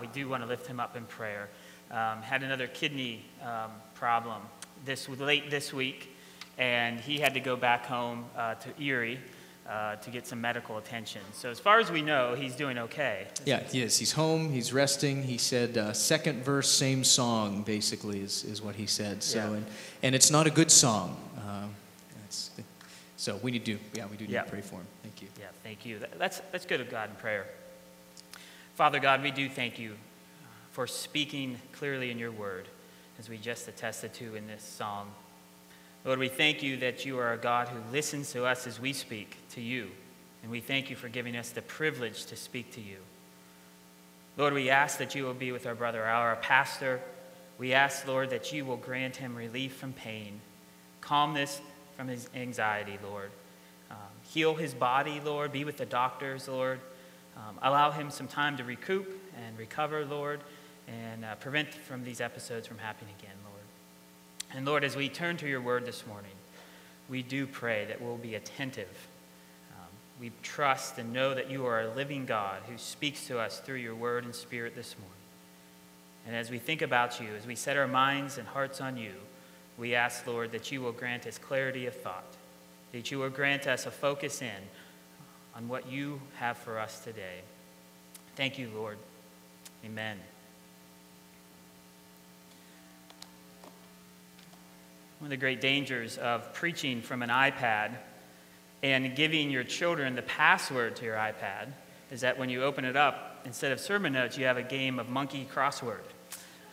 We do want to lift him up in prayer. Um, had another kidney um, problem this late this week, and he had to go back home uh, to Erie uh, to get some medical attention. So as far as we know, he's doing okay. Yeah, he is. He's home. He's resting. He said, uh, second verse, same song, basically, is, is what he said. So, Yeah. and, and it's not a good song. Uh, so we need to, yeah, we do need Yeah. to pray for him. Thank you. Yeah, thank you. That- That's, that's good of God in prayer. Father God, we do thank you for speaking clearly in your word, as we just attested to in this song. Lord, we thank you that you are a God who listens to us as we speak to you, and we thank you for giving us the privilege to speak to you. Lord, we ask that you will be with our brother, our pastor. We ask, Lord, that you will grant him relief from pain, calmness from his anxiety, Lord. Um, heal his body, Lord. Be with the doctors, Lord. Um, allow him some time to recoup and recover, Lord, and uh, prevent from these episodes from happening again, Lord. And Lord, as we turn to your word this morning, we do pray that we'll be attentive. Um, we trust and know that you are a living God who speaks to us through your word and spirit this morning. And as we think about you, as we set our minds and hearts on you, we ask, Lord, that you will grant us clarity of thought, that you will grant us a focus in on what you have for us today. Thank you, Lord. Amen. One of the great dangers of preaching from an iPad and giving your children the password to your iPad is that when you open it up, instead of sermon notes, you have a game of monkey crossword.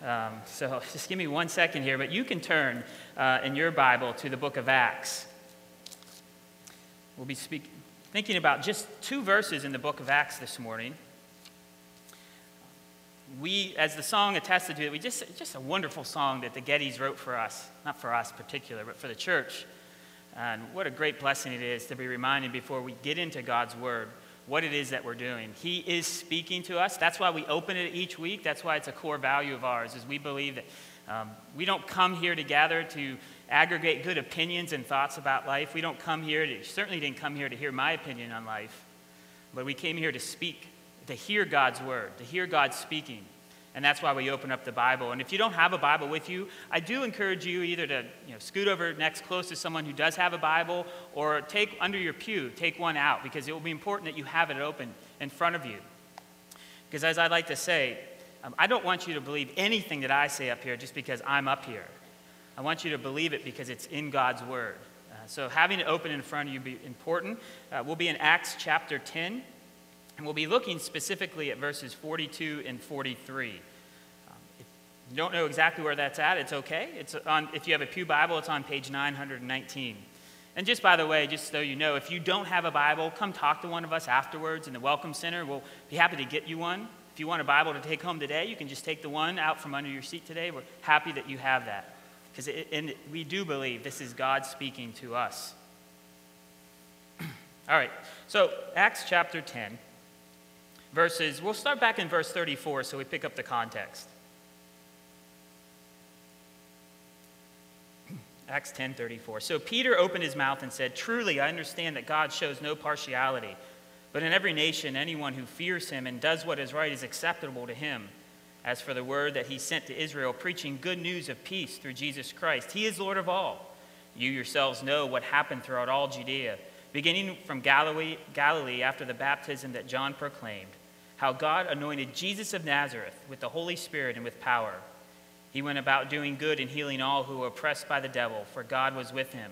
Um, so just give me one second here, but you can turn uh, in your Bible to the book of Acts. We'll be speak- thinking about just two verses in the book of Acts this morning. We, as the song attested to, it, we just just a wonderful song that the Gettys wrote for us, not for us particular, but for the church. And what a great blessing it is to be reminded before we get into God's word what it is that we're doing. He is speaking to us. That's why we open it each week. That's why it's a core value of ours, is we believe that um, we don't come here to gather to aggregate good opinions and thoughts about life. We don't come here to, certainly didn't come here to hear my opinion on life, but we came here to speak, to hear God's word, to hear God speaking. And that's why we open up the Bible. And if you don't have a Bible with you, I do encourage you either to you know, scoot over next close to someone who does have a Bible or take under your pew, take one out, because it will be important that you have it open in front of you. Because as I like to say, um, I don't want you to believe anything that I say up here just because I'm up here. I want you to believe it because it's in God's Word. Uh, so having it open in front of you be important. Uh, we'll be in Acts chapter 10. And we'll be looking specifically at verses 42 and 43. Um, if you don't know exactly where that's at, it's okay. It's on, if you have a Pew Bible, it's on page 919. And just by the way, just so you know, if you don't have a Bible, come talk to one of us afterwards in the Welcome Center. We'll be happy to get you one. If you want a Bible to take home today, you can just take the one out from under your seat today. We're happy that you have that. Because and we do believe this is God speaking to us. All right, so Acts chapter 10 verses, we'll start back in verse 34 so we pick up the context. Acts 10:34. So Peter opened his mouth and said, "Truly I understand that God shows no partiality, but in every nation anyone who fears him and does what is right is acceptable to him. As for the word that he sent to Israel preaching good news of peace through Jesus Christ, he is Lord of all. You yourselves know what happened throughout all Judea, beginning from Galilee, Galilee after the baptism that John proclaimed, how God anointed Jesus of Nazareth with the Holy Spirit and with power." He went about doing good and healing all who were oppressed by the devil, for God was with him.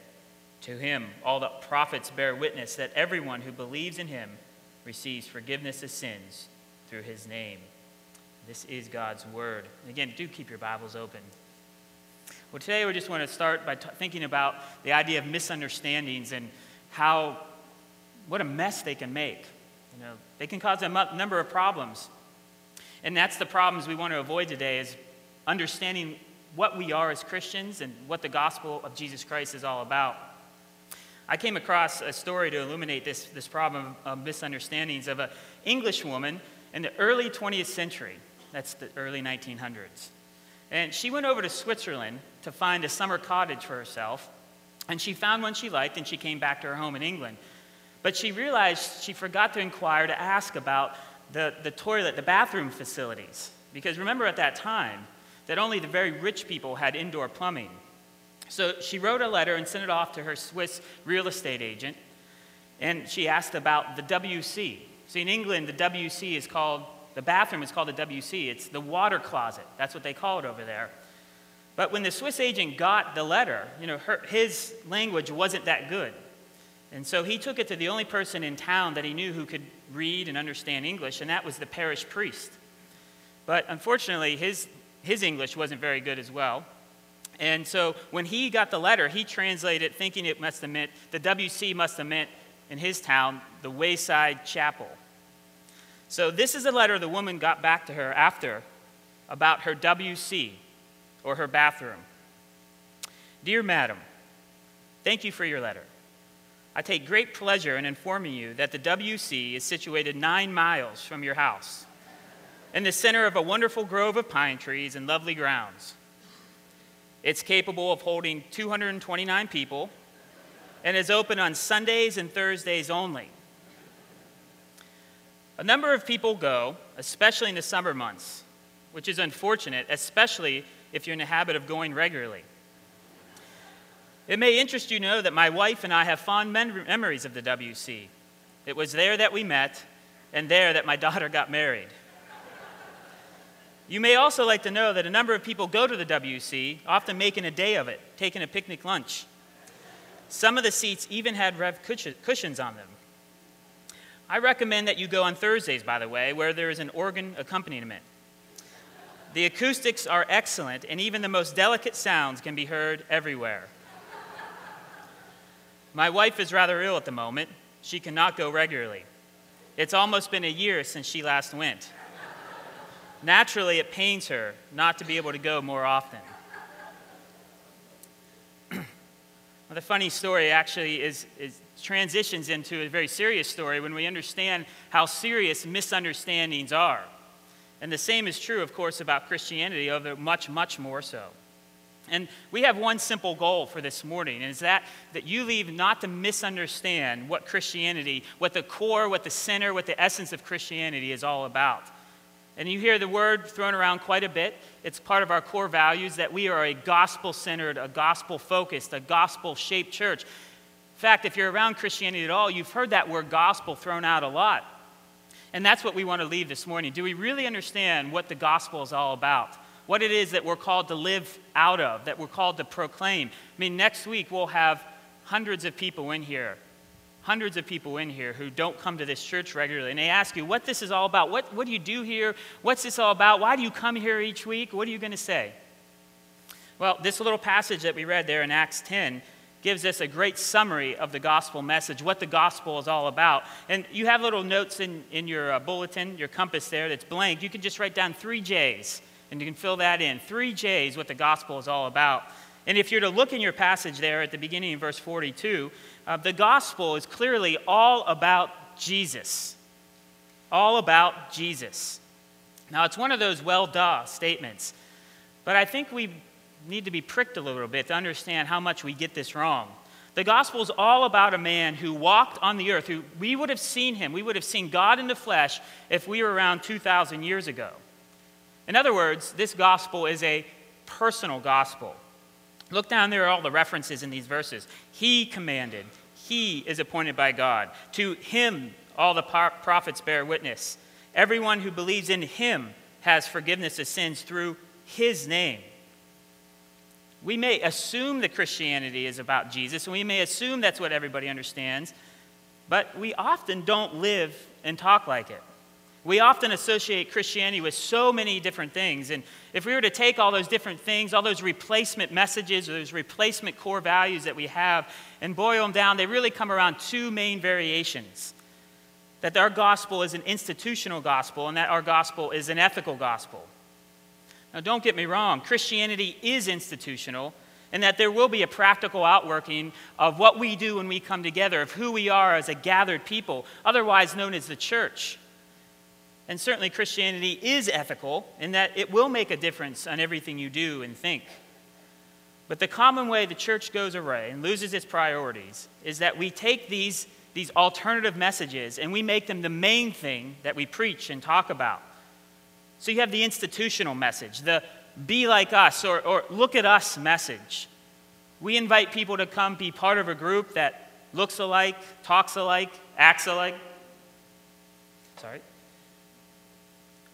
To him, all the prophets bear witness that everyone who believes in him receives forgiveness of sins through his name. This is God's word. Again, do keep your Bibles open. Well, today we just want to start by t- thinking about the idea of misunderstandings and how, what a mess they can make. You know, they can cause a number of problems. And that's the problems we want to avoid today is understanding what we are as Christians and what the gospel of Jesus Christ is all about. I came across a story to illuminate this, this problem of misunderstandings of an English woman in the early 20th century. That's the early 1900s. And she went over to Switzerland to find a summer cottage for herself. And she found one she liked, and she came back to her home in England. But she realized she forgot to inquire to ask about the, the toilet, the bathroom facilities. Because remember at that time that only the very rich people had indoor plumbing. So she wrote a letter and sent it off to her Swiss real estate agent. And she asked about the WC. See, in England, the WC is called, the bathroom is called the WC. It's the water closet. That's what they call it over there. But when the Swiss agent got the letter, you know, her, his language wasn't that good. And so he took it to the only person in town that he knew who could read and understand English, and that was the parish priest. But unfortunately, his, his English wasn't very good as well. And so when he got the letter, he translated thinking it must have meant, the WC must have meant in his town, the Wayside Chapel. So this is a letter the woman got back to her after about her WC or her bathroom. Dear Madam, thank you for your letter. I take great pleasure in informing you that the WC is situated nine miles from your house, in the center of a wonderful grove of pine trees and lovely grounds. It's capable of holding 229 people and is open on Sundays and Thursdays only. A number of people go, especially in the summer months, which is unfortunate, especially if you're in the habit of going regularly. It may interest you to know that my wife and I have fond memories of the WC. It was there that we met, and there that my daughter got married. You may also like to know that a number of people go to the WC, often making a day of it, taking a picnic lunch. Some of the seats even had Rev cushions on them. I recommend that you go on Thursdays, by the way, where there is an organ accompaniment. The acoustics are excellent, and even the most delicate sounds can be heard everywhere. My wife is rather ill at the moment. She cannot go regularly. It's almost been a year since she last went. Naturally, it pains her not to be able to go more often. well, the funny story actually is, is, transitions into a very serious story when we understand how serious misunderstandings are. And the same is true, of course, about Christianity, although much, much more so. And we have one simple goal for this morning, and is that that you leave not to misunderstand what Christianity, what the core, what the center, what the essence of Christianity is all about. And you hear the word thrown around quite a bit. It's part of our core values that we are a gospel centered, a gospel focused, a gospel shaped church. In fact, if you're around Christianity at all, you've heard that word gospel thrown out a lot. And that's what we want to leave this morning. Do we really understand what the gospel is all about? What it is that we're called to live out of, that we're called to proclaim? I mean, next week we'll have hundreds of people in here, hundreds of people in here who don't come to this church regularly. And they ask you what this is all about. What, what do you do here? What's this all about? Why do you come here each week? What are you going to say? Well, this little passage that we read there in Acts 10 gives us a great summary of the gospel message, what the gospel is all about. And you have little notes in, in your uh, bulletin, your compass there that's blank. You can just write down three J's, and you can fill that in. Three J's, what the gospel is all about. And if you're to look in your passage there at the beginning of verse 42, uh, the gospel is clearly all about Jesus. All about Jesus. Now, it's one of those well duh statements, but I think we need to be pricked a little bit to understand how much we get this wrong. The gospel is all about a man who walked on the earth, who we would have seen him, we would have seen God in the flesh if we were around 2,000 years ago. In other words, this gospel is a personal gospel. Look down there, at all the references in these verses. He commanded, He is appointed by God. To Him, all the prophets bear witness. Everyone who believes in Him has forgiveness of sins through His name. We may assume that Christianity is about Jesus, and we may assume that's what everybody understands, but we often don't live and talk like it. We often associate Christianity with so many different things. And if we were to take all those different things, all those replacement messages, or those replacement core values that we have, and boil them down, they really come around two main variations. that our gospel is an institutional gospel and that our gospel is an ethical gospel. Now, don't get me wrong, Christianity is institutional, and that there will be a practical outworking of what we do when we come together, of who we are as a gathered people, otherwise known as the church. And certainly, Christianity is ethical in that it will make a difference on everything you do and think. But the common way the church goes awry and loses its priorities is that we take these, these alternative messages and we make them the main thing that we preach and talk about. So you have the institutional message, the be like us or, or look at us message. We invite people to come be part of a group that looks alike, talks alike, acts alike. Sorry.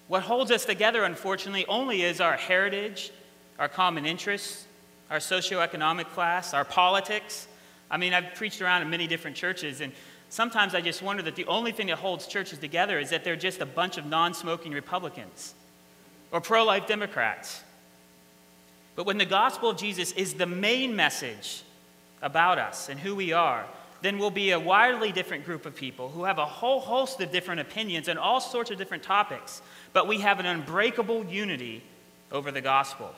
What holds us together, unfortunately, only is our heritage, our common interests, our socioeconomic class, our politics. I mean, I've preached around in many different churches, and sometimes I just wonder that the only thing that holds churches together is that they're just a bunch of non smoking Republicans or pro life Democrats. But when the gospel of Jesus is the main message about us and who we are, then we'll be a wildly different group of people who have a whole host of different opinions and all sorts of different topics, but we have an unbreakable unity over the gospel.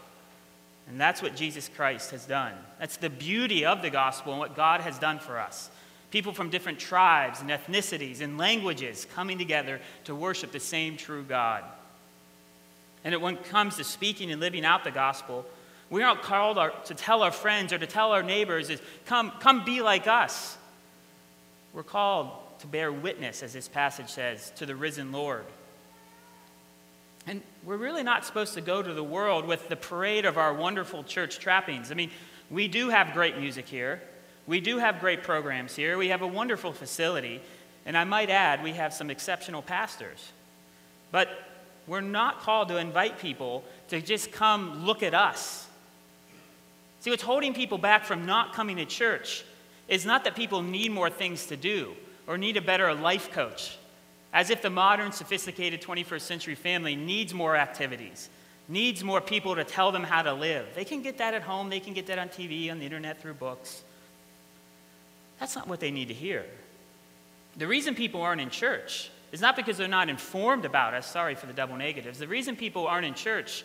And that's what Jesus Christ has done. That's the beauty of the gospel and what God has done for us. People from different tribes and ethnicities and languages coming together to worship the same true God. And when it comes to speaking and living out the gospel, we aren't called our, to tell our friends or to tell our neighbors, is, come, come be like us. We're called to bear witness, as this passage says, to the risen Lord. And we're really not supposed to go to the world with the parade of our wonderful church trappings. I mean, we do have great music here. We do have great programs here. We have a wonderful facility. And I might add, we have some exceptional pastors. But we're not called to invite people to just come look at us. See, what's holding people back from not coming to church is not that people need more things to do or need a better life coach as if the modern, sophisticated 21st century family needs more activities, needs more people to tell them how to live. They can get that at home, they can get that on TV, on the internet, through books. That's not what they need to hear. The reason people aren't in church is not because they're not informed about us, sorry for the double negatives. The reason people aren't in church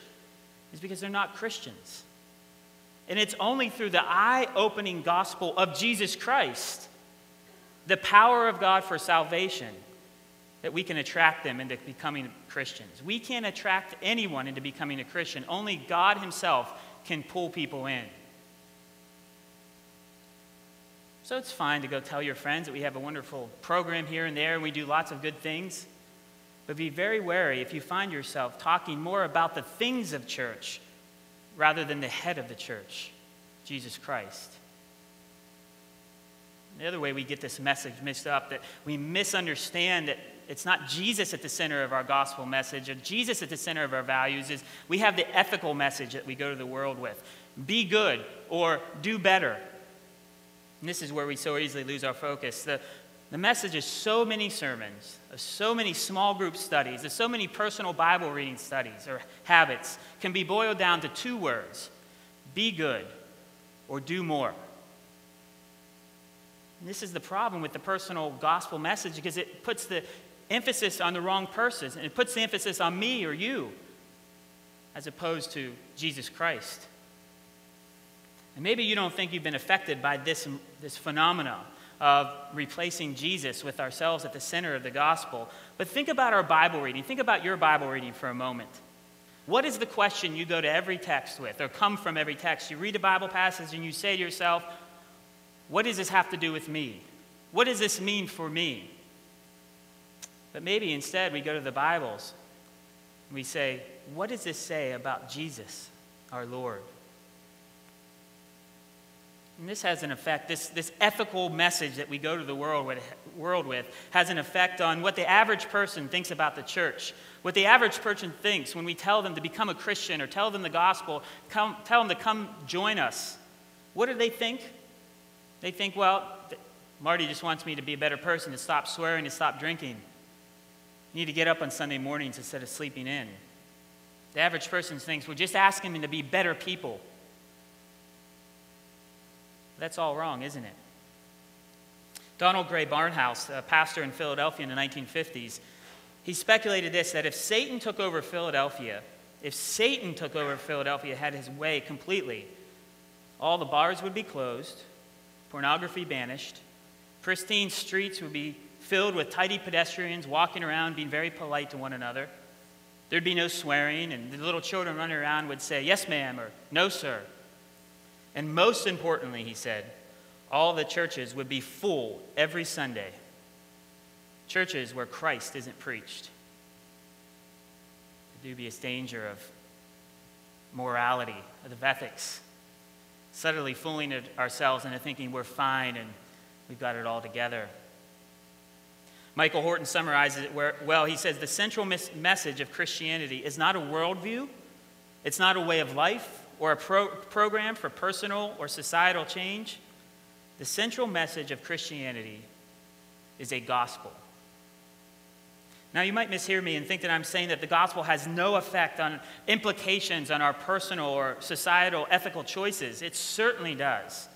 is because they're not Christians. And it's only through the eye opening gospel of Jesus Christ, the power of God for salvation, that we can attract them into becoming Christians. We can't attract anyone into becoming a Christian. Only God Himself can pull people in. So it's fine to go tell your friends that we have a wonderful program here and there and we do lots of good things. But be very wary if you find yourself talking more about the things of church rather than the head of the church, Jesus Christ. The other way we get this message mixed up that we misunderstand that it's not Jesus at the center of our gospel message or Jesus at the center of our values is we have the ethical message that we go to the world with. Be good or do better. And this is where we so easily lose our focus. The, the message is so many sermons, of so many small group studies, there's so many personal Bible reading studies or habits can be boiled down to two words be good or do more. And this is the problem with the personal gospel message because it puts the emphasis on the wrong person. And it puts the emphasis on me or you as opposed to Jesus Christ. And maybe you don't think you've been affected by this, this phenomenon of replacing Jesus with ourselves at the center of the gospel. But think about our Bible reading. Think about your Bible reading for a moment. What is the question you go to every text with, or come from every text? You read a Bible passage and you say to yourself, What does this have to do with me? What does this mean for me? But maybe instead we go to the Bibles and we say, what does this say about Jesus, our Lord? And this has an effect, this, this ethical message that we go to the world with, world with has an effect on what the average person thinks about the church. What the average person thinks when we tell them to become a Christian or tell them the gospel, come, tell them to come join us. What do they think? They think, well, Marty just wants me to be a better person, to stop swearing, to stop drinking. Need to get up on Sunday mornings instead of sleeping in. The average person thinks we're just asking them to be better people. That's all wrong, isn't it? Donald Grey Barnhouse, a pastor in Philadelphia in the 1950s, he speculated this that if Satan took over Philadelphia, if Satan took over Philadelphia, had his way completely, all the bars would be closed, pornography banished, pristine streets would be filled with tidy pedestrians walking around being very polite to one another. There'd be no swearing, and the little children running around would say, Yes, ma'am, or No, sir. And most importantly, he said, all the churches would be full every Sunday. Churches where Christ isn't preached. The dubious danger of morality, of ethics, subtly fooling ourselves into thinking we're fine and we've got it all together. Michael Horton summarizes it well. He says the central mes- message of Christianity is not a worldview, it's not a way of life or a pro- program for personal or societal change. The central message of Christianity is a gospel. Now, you might mishear me and think that I'm saying that the gospel has no effect on implications on our personal or societal ethical choices. It certainly does.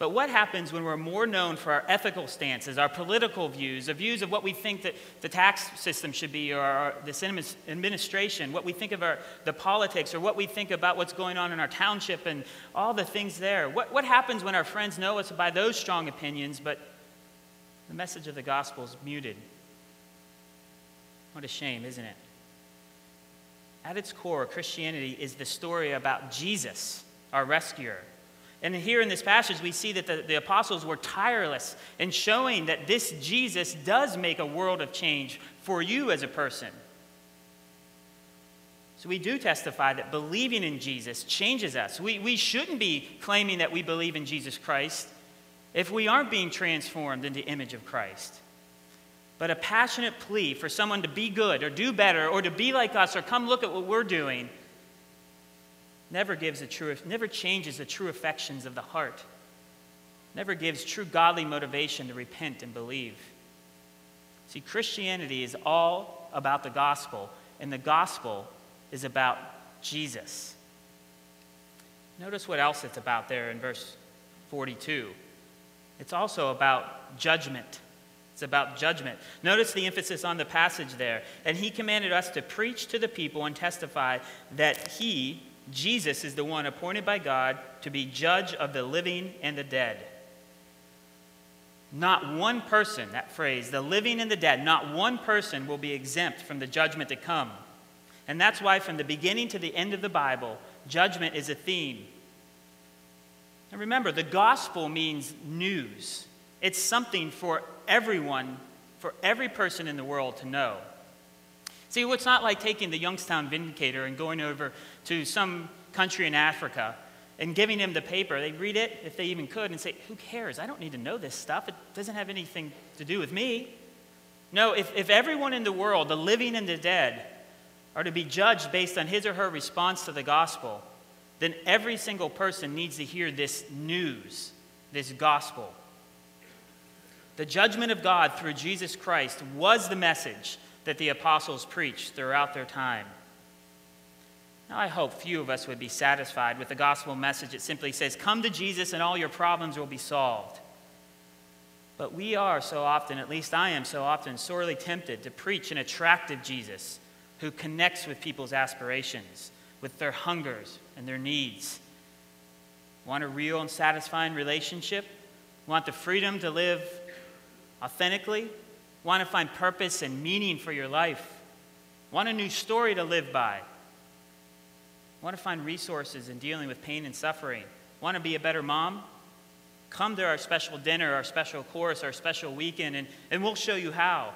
But what happens when we're more known for our ethical stances, our political views, the views of what we think that the tax system should be, or our, this administration, what we think of our, the politics, or what we think about what's going on in our township and all the things there? What, what happens when our friends know us by those strong opinions, but the message of the gospel is muted? What a shame, isn't it? At its core, Christianity is the story about Jesus, our rescuer and here in this passage, we see that the, the, apostles were tireless in showing that this Jesus does make a world of change for you as a person. So we do testify that believing in Jesus changes us. We, we shouldn't be claiming that we believe in Jesus Christ if we aren't being transformed into image of Christ. But a passionate plea for someone to be good or do better or to be like us or come look at what we're doing never gives a true, never changes the true affections of the heart, never gives true godly motivation to repent and believe. See, Christianity is all about the gospel, and the gospel is about Jesus. Notice what else it's about there in verse 42. It's also about judgment. It's about judgment. Notice the emphasis on the passage there. And he commanded us to preach to the people and testify that he, Jesus is the one appointed by God to be judge of the living and the dead. Not one person, that phrase, the living and the dead, not one person will be exempt from the judgment to come. And that's why, from the beginning to the end of the Bible, judgment is a theme. And remember, the gospel means news, it's something for everyone, for every person in the world to know. See, it's not like taking the Youngstown Vindicator and going over to some country in Africa and giving them the paper. They'd read it, if they even could, and say, Who cares? I don't need to know this stuff. It doesn't have anything to do with me. No, if, if everyone in the world, the living and the dead, are to be judged based on his or her response to the gospel, then every single person needs to hear this news, this gospel. The judgment of God through Jesus Christ was the message that the apostles preached throughout their time. Now, I hope few of us would be satisfied with the gospel message that simply says, Come to Jesus and all your problems will be solved. But we are so often, at least I am so often, sorely tempted to preach an attractive Jesus who connects with people's aspirations, with their hungers and their needs. Want a real and satisfying relationship? Want the freedom to live authentically? Want to find purpose and meaning for your life? Want a new story to live by? Want to find resources in dealing with pain and suffering? Want to be a better mom? Come to our special dinner, our special course, our special weekend, and, and we'll show you how.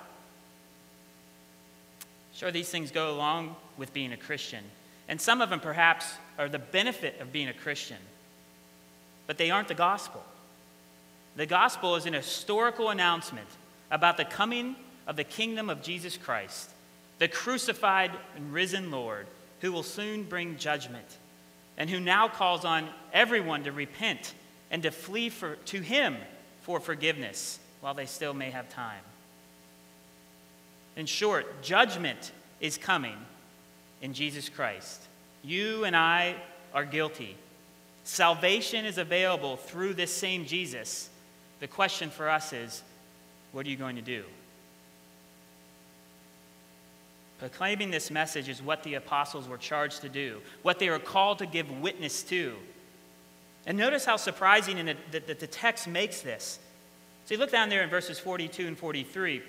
Sure, these things go along with being a Christian. And some of them perhaps are the benefit of being a Christian, but they aren't the gospel. The gospel is an historical announcement about the coming of the kingdom of Jesus Christ, the crucified and risen Lord, who will soon bring judgment, and who now calls on everyone to repent and to flee for, to him for forgiveness while they still may have time. In short, judgment is coming in Jesus Christ. You and I are guilty. Salvation is available through this same Jesus The question for us is what are you going to do? Proclaiming this message is what the apostles were charged to do, what they were called to give witness to. And notice how surprising that the, the text makes this. See, look down there in verses 42 and 43.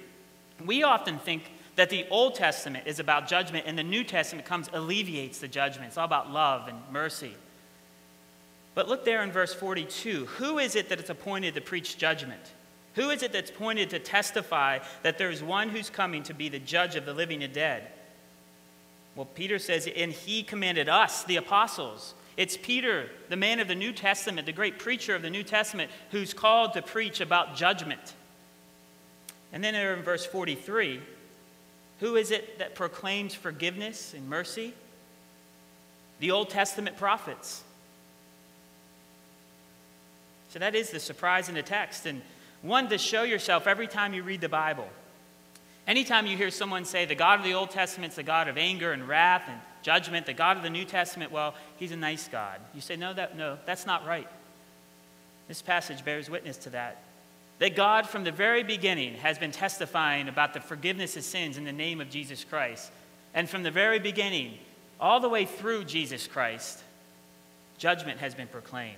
We often think that the Old Testament is about judgment and the New Testament comes, alleviates the judgment. It's all about love and mercy. But look there in verse 42. Who is it that is appointed to preach judgment? Who is it that's pointed to testify that there is one who's coming to be the judge of the living and dead? Well, Peter says, and he commanded us, the apostles. It's Peter, the man of the New Testament, the great preacher of the New Testament, who's called to preach about judgment. And then in verse 43, who is it that proclaims forgiveness and mercy? The Old Testament prophets. So that is the surprise in the text. And one to show yourself every time you read the Bible. Anytime you hear someone say the God of the Old Testament is the God of anger and wrath and judgment, the God of the New Testament, well, he's a nice God. You say, no, that, no, that's not right. This passage bears witness to that. That God, from the very beginning, has been testifying about the forgiveness of sins in the name of Jesus Christ. And from the very beginning, all the way through Jesus Christ, judgment has been proclaimed.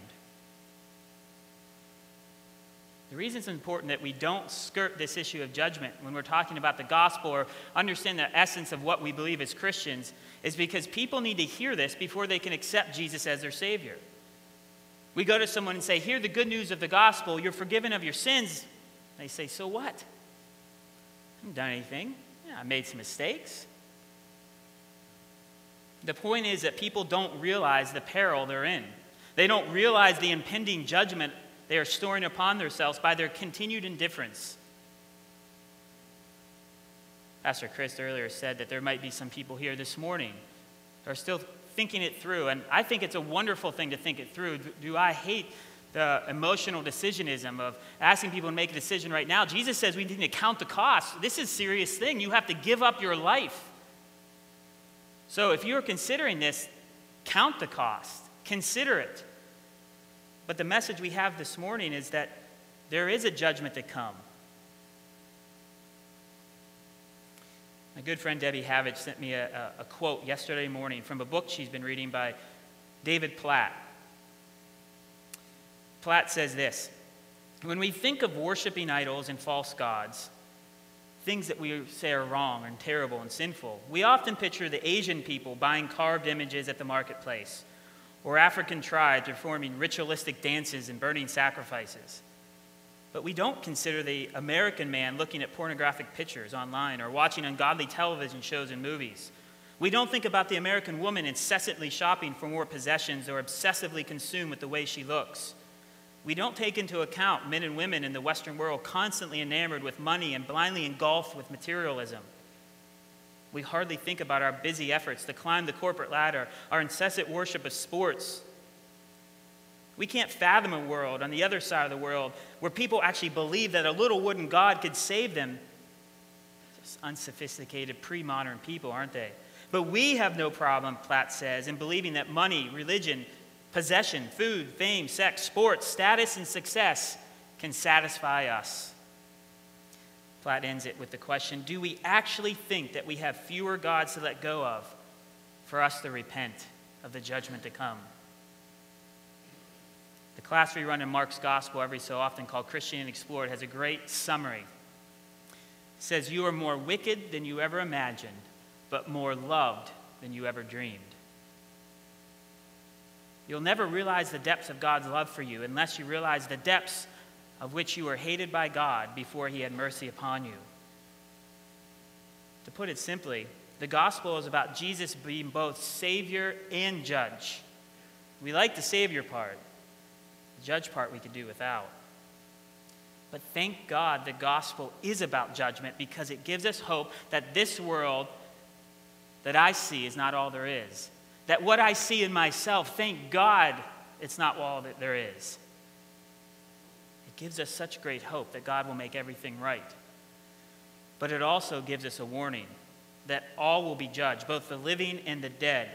The reason it's important that we don't skirt this issue of judgment when we're talking about the gospel or understand the essence of what we believe as Christians is because people need to hear this before they can accept Jesus as their Savior. We go to someone and say, Hear the good news of the gospel, you're forgiven of your sins. They say, So what? I haven't done anything. Yeah, I made some mistakes. The point is that people don't realize the peril they're in. They don't realize the impending judgment they are storing upon themselves by their continued indifference. Pastor Chris earlier said that there might be some people here this morning who are still thinking it through. And I think it's a wonderful thing to think it through. Do I hate the emotional decisionism of asking people to make a decision right now? Jesus says we need to count the cost. This is a serious thing. You have to give up your life. So if you're considering this, count the cost, consider it. But the message we have this morning is that there is a judgment to come. My good friend Debbie Havage sent me a, a, a, quote yesterday morning from a book she's been reading by David Platt. Platt says this When we think of worshiping idols and false gods, things that we say are wrong and terrible and sinful, we often picture the Asian people buying carved images at the marketplace or African tribes performing ritualistic dances and burning sacrifices. But we don't consider the American man looking at pornographic pictures online or watching ungodly television shows and movies. We don't think about the American woman incessantly shopping for more possessions or obsessively consumed with the way she looks. We don't take into account men and women in the Western world constantly enamored with money and blindly engulfed with materialism. We hardly think about our busy efforts to climb the corporate ladder, our incessant worship of sports. We can't fathom a world on the other side of the world where people actually believe that a little wooden God could save them. Just unsophisticated, pre modern people, aren't they? But we have no problem, Platt says, in believing that money, religion, possession, food, fame, sex, sports, status, and success can satisfy us. Platt ends it with the question Do we actually think that we have fewer gods to let go of for us to repent of the judgment to come? The class we run in Mark's Gospel every so often called Christianity Explored has a great summary. It says, You are more wicked than you ever imagined, but more loved than you ever dreamed. You'll never realize the depths of God's love for you unless you realize the depths of which you were hated by God before he had mercy upon you. To put it simply, the gospel is about Jesus being both Savior and Judge. We like the Savior part, the Judge part we could do without. But thank God the gospel is about judgment because it gives us hope that this world that I see is not all there is. That what I see in myself, thank God it's not all that there is gives us such great hope that God will make everything right. But it also gives us a warning that all will be judged, both the living and the dead.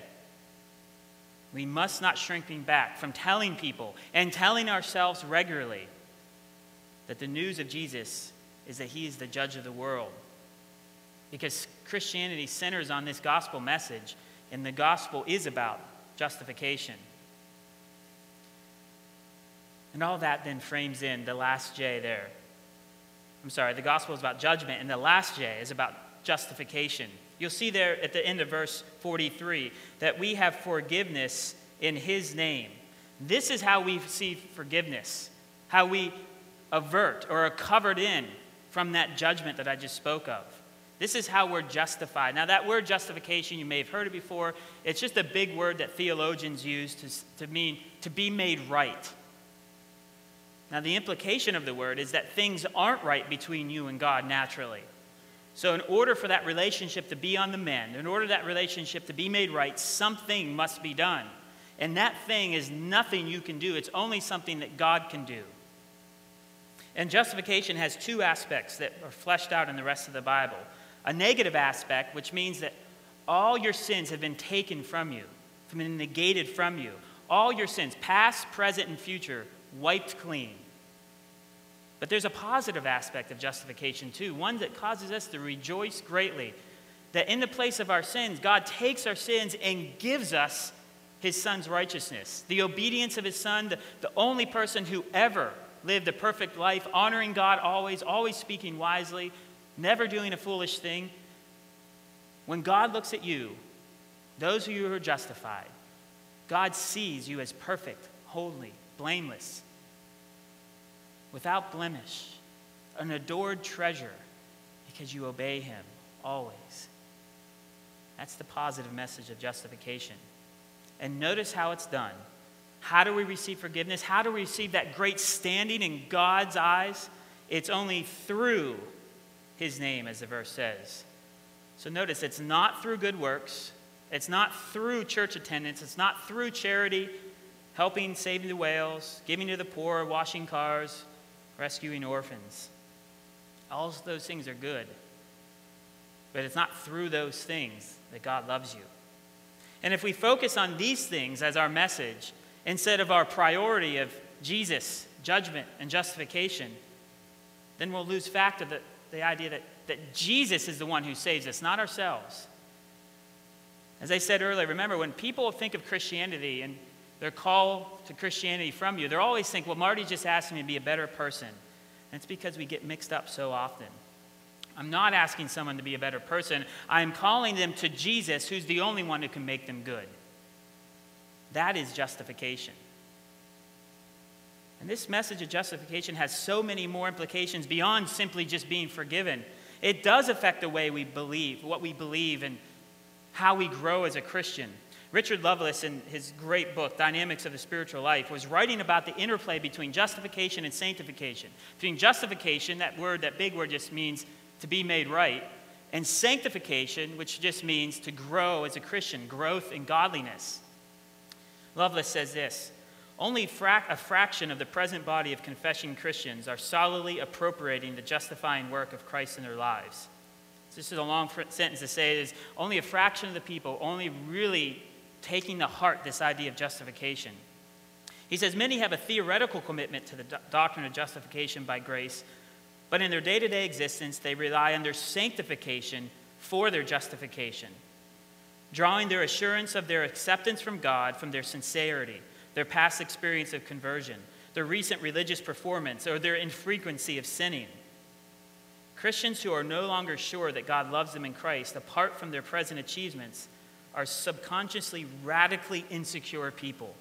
We must not shrinking back from telling people and telling ourselves regularly that the news of Jesus is that he is the judge of the world. Because Christianity centers on this gospel message, and the gospel is about justification. And all that then frames in the last J there. I'm sorry, the gospel is about judgment, and the last J is about justification. You'll see there at the end of verse 43 that we have forgiveness in his name. This is how we see forgiveness, how we avert or are covered in from that judgment that I just spoke of. This is how we're justified. Now, that word justification, you may have heard it before. It's just a big word that theologians use to, to mean to be made right. Now, the implication of the word is that things aren't right between you and God naturally. So, in order for that relationship to be on the mend, in order that relationship to be made right, something must be done. And that thing is nothing you can do, it's only something that God can do. And justification has two aspects that are fleshed out in the rest of the Bible a negative aspect, which means that all your sins have been taken from you, have been negated from you. All your sins, past, present, and future, wiped clean. But there's a positive aspect of justification too, one that causes us to rejoice greatly. That in the place of our sins, God takes our sins and gives us his son's righteousness. The obedience of his son, the, the only person who ever lived a perfect life, honoring God always, always speaking wisely, never doing a foolish thing. When God looks at you, those who you are justified, God sees you as perfect, holy, blameless, without blemish, an adored treasure because you obey him always. That's the positive message of justification. And notice how it's done. How do we receive forgiveness? How do we receive that great standing in God's eyes? It's only through his name, as the verse says. So notice it's not through good works, it's not through church attendance, it's not through charity, helping saving the whales, giving to the poor, washing cars, rescuing orphans. All those things are good. But it's not through those things that God loves you. And if we focus on these things as our message, instead of our priority of Jesus, judgment, and justification, then we'll lose fact of the, the idea that, that Jesus is the one who saves us, not ourselves. As I said earlier, remember when people think of Christianity and their call to Christianity from you, they're always think, well, Marty just asked me to be a better person. And it's because we get mixed up so often. I'm not asking someone to be a better person. I'm calling them to Jesus, who's the only one who can make them good. That is justification. And this message of justification has so many more implications beyond simply just being forgiven. It does affect the way we believe, what we believe, and how we grow as a Christian. Richard Lovelace, in his great book, Dynamics of the Spiritual Life, was writing about the interplay between justification and sanctification. Between justification, that word, that big word just means to be made right, and sanctification, which just means to grow as a Christian, growth in godliness. Lovelace says this Only a fraction of the present body of confessing Christians are solidly appropriating the justifying work of Christ in their lives. This is a long sentence to say is only a fraction of the people only really taking to heart this idea of justification. He says many have a theoretical commitment to the do- doctrine of justification by grace, but in their day to day existence, they rely on their sanctification for their justification, drawing their assurance of their acceptance from God from their sincerity, their past experience of conversion, their recent religious performance, or their infrequency of sinning. Christians who are no longer sure that God loves them in Christ, apart from their present achievements, are subconsciously radically insecure people.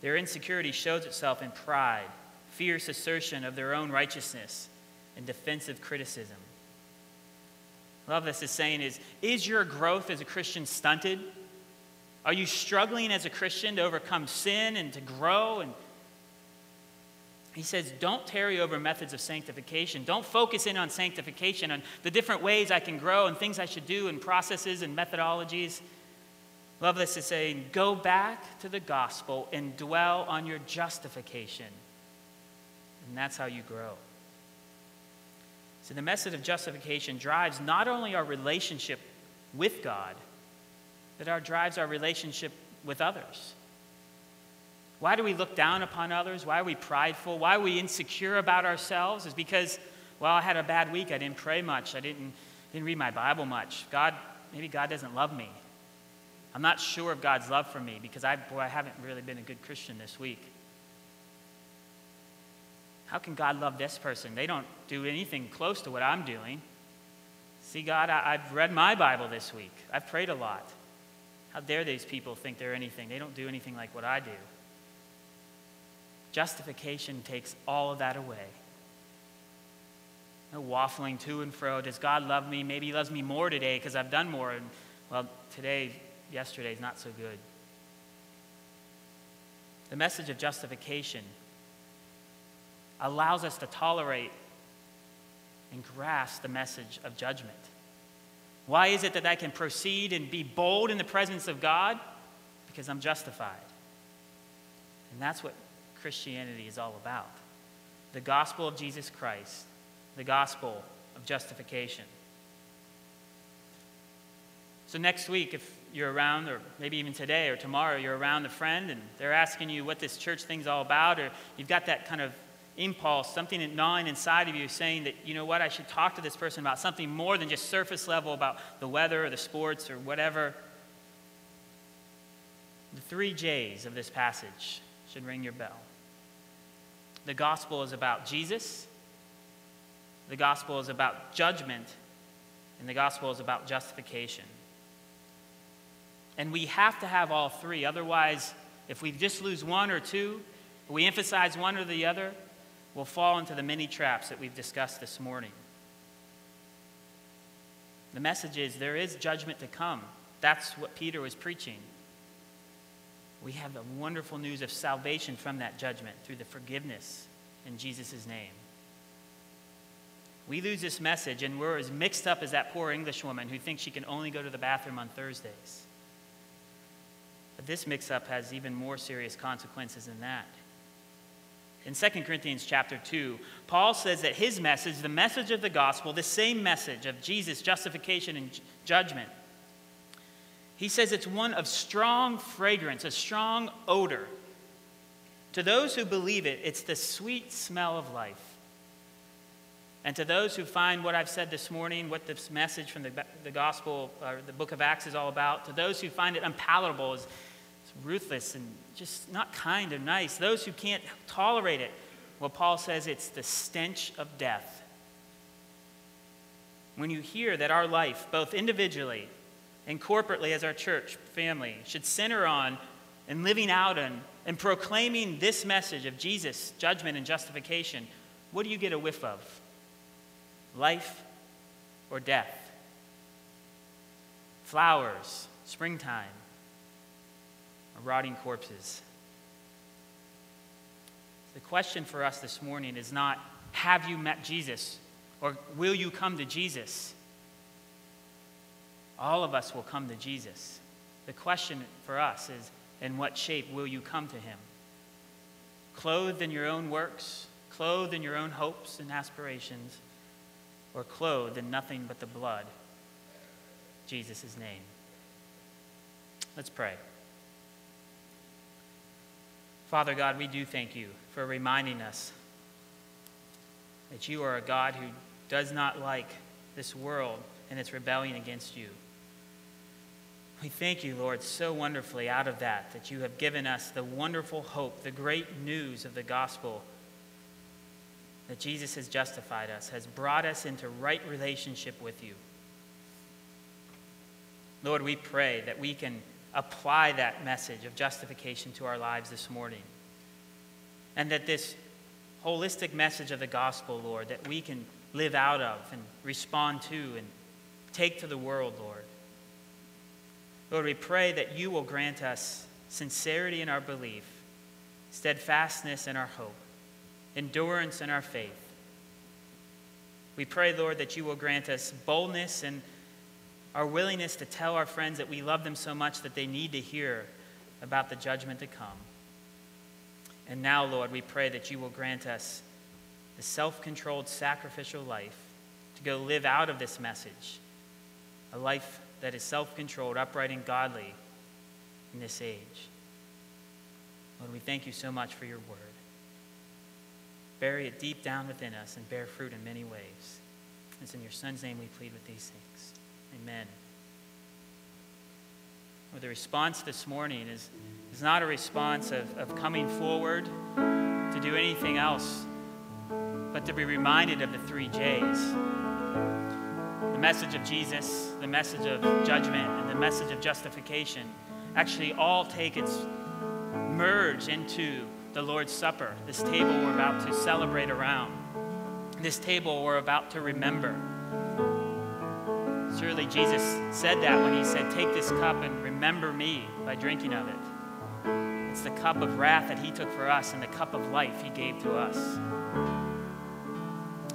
Their insecurity shows itself in pride, fierce assertion of their own righteousness, and defensive criticism. Lovelace is saying is is your growth as a Christian stunted? Are you struggling as a Christian to overcome sin and to grow and he says, don't tarry over methods of sanctification. Don't focus in on sanctification, on the different ways I can grow and things I should do and processes and methodologies. Lovelace is saying, go back to the gospel and dwell on your justification. And that's how you grow. So the message of justification drives not only our relationship with God, but our drives our relationship with others. Why do we look down upon others? Why are we prideful? Why are we insecure about ourselves? Is because, well, I had a bad week. I didn't pray much. I didn't, didn't read my Bible much. God, maybe God doesn't love me. I'm not sure of God's love for me because I, boy, I haven't really been a good Christian this week. How can God love this person? They don't do anything close to what I'm doing. See, God, I, have read my Bible this week. I've prayed a lot. How dare these people think they're anything? They don't do anything like what I do. Justification takes all of that away. No waffling to and fro. Does God love me? Maybe He loves me more today because I've done more. And, well, today, yesterday is not so good. The message of justification allows us to tolerate and grasp the message of judgment. Why is it that I can proceed and be bold in the presence of God? Because I'm justified. And that's what Christianity is all about the gospel of Jesus Christ, the gospel of justification. So, next week, if you're around, or maybe even today or tomorrow, you're around a friend and they're asking you what this church thing's all about, or you've got that kind of impulse, something gnawing inside of you saying that, you know what, I should talk to this person about something more than just surface level about the weather or the sports or whatever. The three J's of this passage should ring your bell. The gospel is about Jesus, the gospel is about judgment, and the gospel is about justification. And we have to have all three. Otherwise, if we just lose one or two, we emphasize one or the other, we'll fall into the many traps that we've discussed this morning. The message is there is judgment to come. That's what Peter was preaching we have the wonderful news of salvation from that judgment through the forgiveness in Jesus' name. We lose this message and we're as mixed up as that poor English woman who thinks she can only go to the bathroom on Thursdays. But this mix up has even more serious consequences than that. In 2 Corinthians chapter 2, Paul says that his message, the message of the gospel, the same message of Jesus' justification and judgment, he says it's one of strong fragrance, a strong odor. To those who believe it, it's the sweet smell of life. And to those who find what I've said this morning, what this message from the, the gospel, or the book of Acts is all about, to those who find it unpalatable, as ruthless and just not kind or nice, those who can't tolerate it, well, Paul says it's the stench of death. When you hear that our life, both individually and corporately as our church family should center on and living out and, and proclaiming this message of Jesus' judgment and justification, what do you get a whiff of? Life or death? Flowers, springtime, or rotting corpses? The question for us this morning is not, have you met Jesus? Or will you come to Jesus? All of us will come to Jesus. The question for us is in what shape will you come to him? Clothed in your own works, clothed in your own hopes and aspirations, or clothed in nothing but the blood? Jesus' name. Let's pray. Father God, we do thank you for reminding us that you are a God who does not like this world and its rebellion against you. We thank you, Lord, so wonderfully out of that, that you have given us the wonderful hope, the great news of the gospel that Jesus has justified us, has brought us into right relationship with you. Lord, we pray that we can apply that message of justification to our lives this morning. And that this holistic message of the gospel, Lord, that we can live out of and respond to and take to the world, Lord. Lord, we pray that you will grant us sincerity in our belief, steadfastness in our hope, endurance in our faith. We pray, Lord, that you will grant us boldness and our willingness to tell our friends that we love them so much that they need to hear about the judgment to come. And now, Lord, we pray that you will grant us the self controlled sacrificial life to go live out of this message, a life that is self controlled, upright, and godly in this age. Lord, we thank you so much for your word. Bury it deep down within us and bear fruit in many ways. It's in your Son's name we plead with these things. Amen. Well, the response this morning is, is not a response of, of coming forward to do anything else, but to be reminded of the three J's message of Jesus, the message of judgment, and the message of justification actually all take its merge into the Lord's Supper, this table we're about to celebrate around, this table we're about to remember. Surely Jesus said that when he said, Take this cup and remember me by drinking of it. It's the cup of wrath that he took for us and the cup of life he gave to us.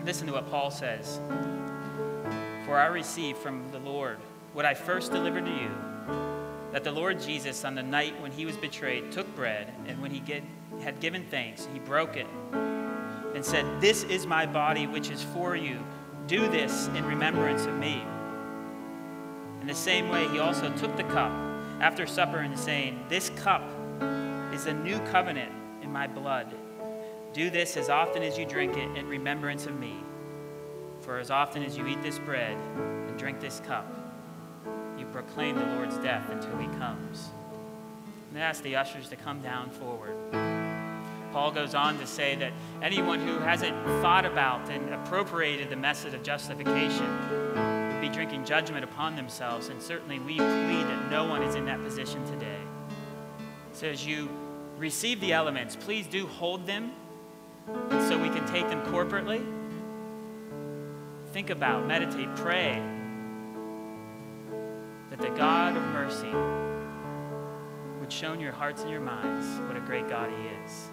Listen to what Paul says For I received from the Lord what I first delivered to you that the Lord Jesus, on the night when he was betrayed, took bread, and when he get, had given thanks, he broke it and said, This is my body, which is for you. Do this in remembrance of me. In the same way, he also took the cup after supper and saying, This cup is the new covenant in my blood. Do this as often as you drink it in remembrance of me. For as often as you eat this bread and drink this cup, you proclaim the Lord's death until he comes. And ask the ushers to come down forward. Paul goes on to say that anyone who hasn't thought about and appropriated the message of justification would be drinking judgment upon themselves, and certainly we plead that no one is in that position today. So as you receive the elements, please do hold them so we can take them corporately. Think about, meditate, pray that the God of mercy would show in your hearts and your minds what a great God He is.